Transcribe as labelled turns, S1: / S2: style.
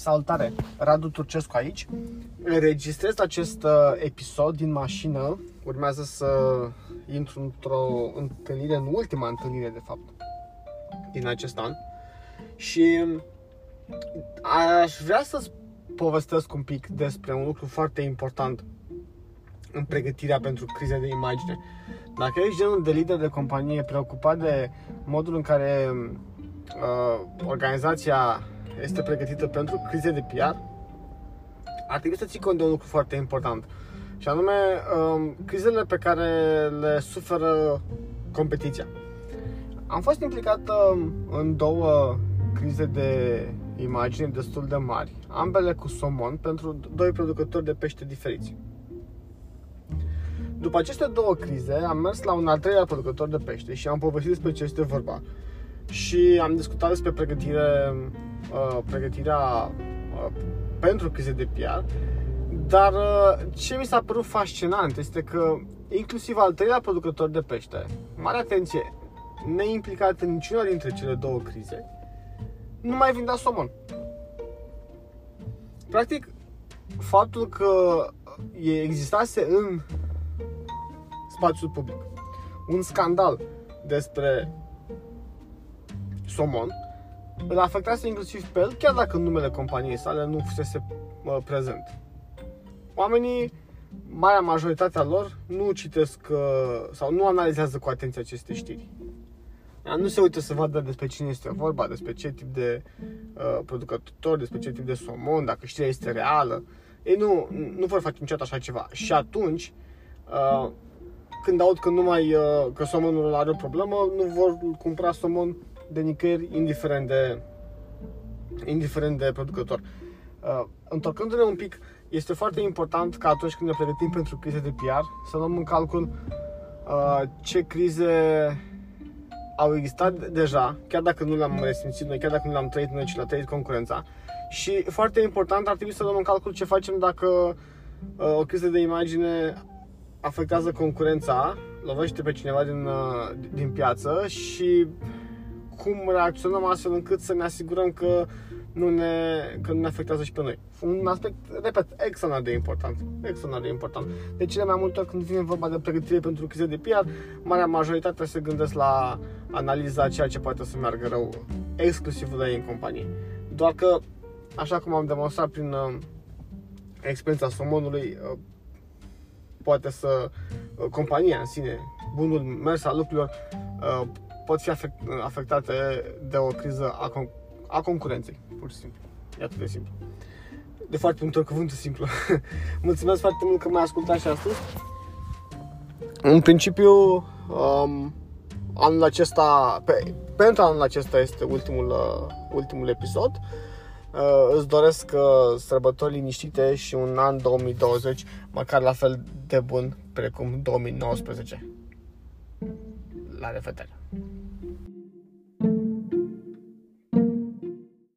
S1: Salutare! Radu Turcescu aici. Înregistrez acest uh, episod din mașină. Urmează să intru într-o întâlnire, în ultima întâlnire, de fapt, din acest an. Și aș vrea să-ți povestesc un pic despre un lucru foarte important în pregătirea pentru crize de imagine. Dacă ești genul de lider de companie preocupat de modul în care uh, organizația este pregătită pentru crize de PR, ar trebui să ții cont de un lucru foarte important. Și anume, um, crizele pe care le suferă competiția. Am fost implicat um, în două crize de imagine destul de mari, ambele cu somon, pentru doi producători de pește diferiți. După aceste două crize, am mers la un al treilea producător de pește și am povestit despre ce este vorba. Și am discutat despre pregătire Uh, pregătirea uh, pentru crize de PR, dar uh, ce mi s-a părut fascinant este că inclusiv al treilea producător de pește, mare atenție, neimplicat în niciuna dintre cele două crize, nu mai vindea somon. Practic, faptul că existase în spațiul public un scandal despre somon îl afectase inclusiv pe el, chiar dacă numele companiei sale nu fusese uh, prezent. Oamenii, marea majoritatea lor, nu citesc uh, sau nu analizează cu atenție aceste știri. Nu se uită să vadă despre cine este vorba, despre ce tip de uh, producător, despre ce tip de somon, dacă știrea este reală. Ei nu, nu vor face niciodată așa ceva. Și atunci, uh, când aud că, nu mai, uh, că somonul are o problemă, nu vor cumpăra somon de nicăieri, indiferent de, indiferent de producător. Uh, întorcându-ne un pic, este foarte important că atunci când ne pregătim pentru crize de PR, să luăm în calcul uh, ce crize au existat deja, chiar dacă nu le-am resimțit noi, chiar dacă nu le-am trăit noi, ci le-a trăit concurența. Și foarte important, ar trebui să luăm în calcul ce facem dacă uh, o criză de imagine afectează concurența, lovește pe cineva din, uh, din piață și cum reacționăm astfel încât să ne asigurăm că nu ne, că nu ne afectează și pe noi. Un aspect, repet, extraordinar de important. Extraordinar de important. De cele mai multe ori când vine vorba de pregătire pentru crize de PR, marea majoritate se gândesc la analiza ceea ce poate să meargă rău, exclusiv la ei în companie. Doar că, așa cum am demonstrat prin uh, experiența somonului, uh, poate să uh, compania în sine, bunul mers al lucrurilor, uh, pot fi afectate de o criză a, con- a concurenței, pur și simplu. E atât de simplu. De foarte multe ori cuvântul simplu. Mulțumesc foarte mult că m-ai ascultat și astăzi. În principiu, um, anul acesta, pe, pentru anul acesta este ultimul, uh, ultimul episod. Uh, îți doresc uh, sărbători liniștite și un an 2020 măcar la fel de bun precum 2019. la de Fetel.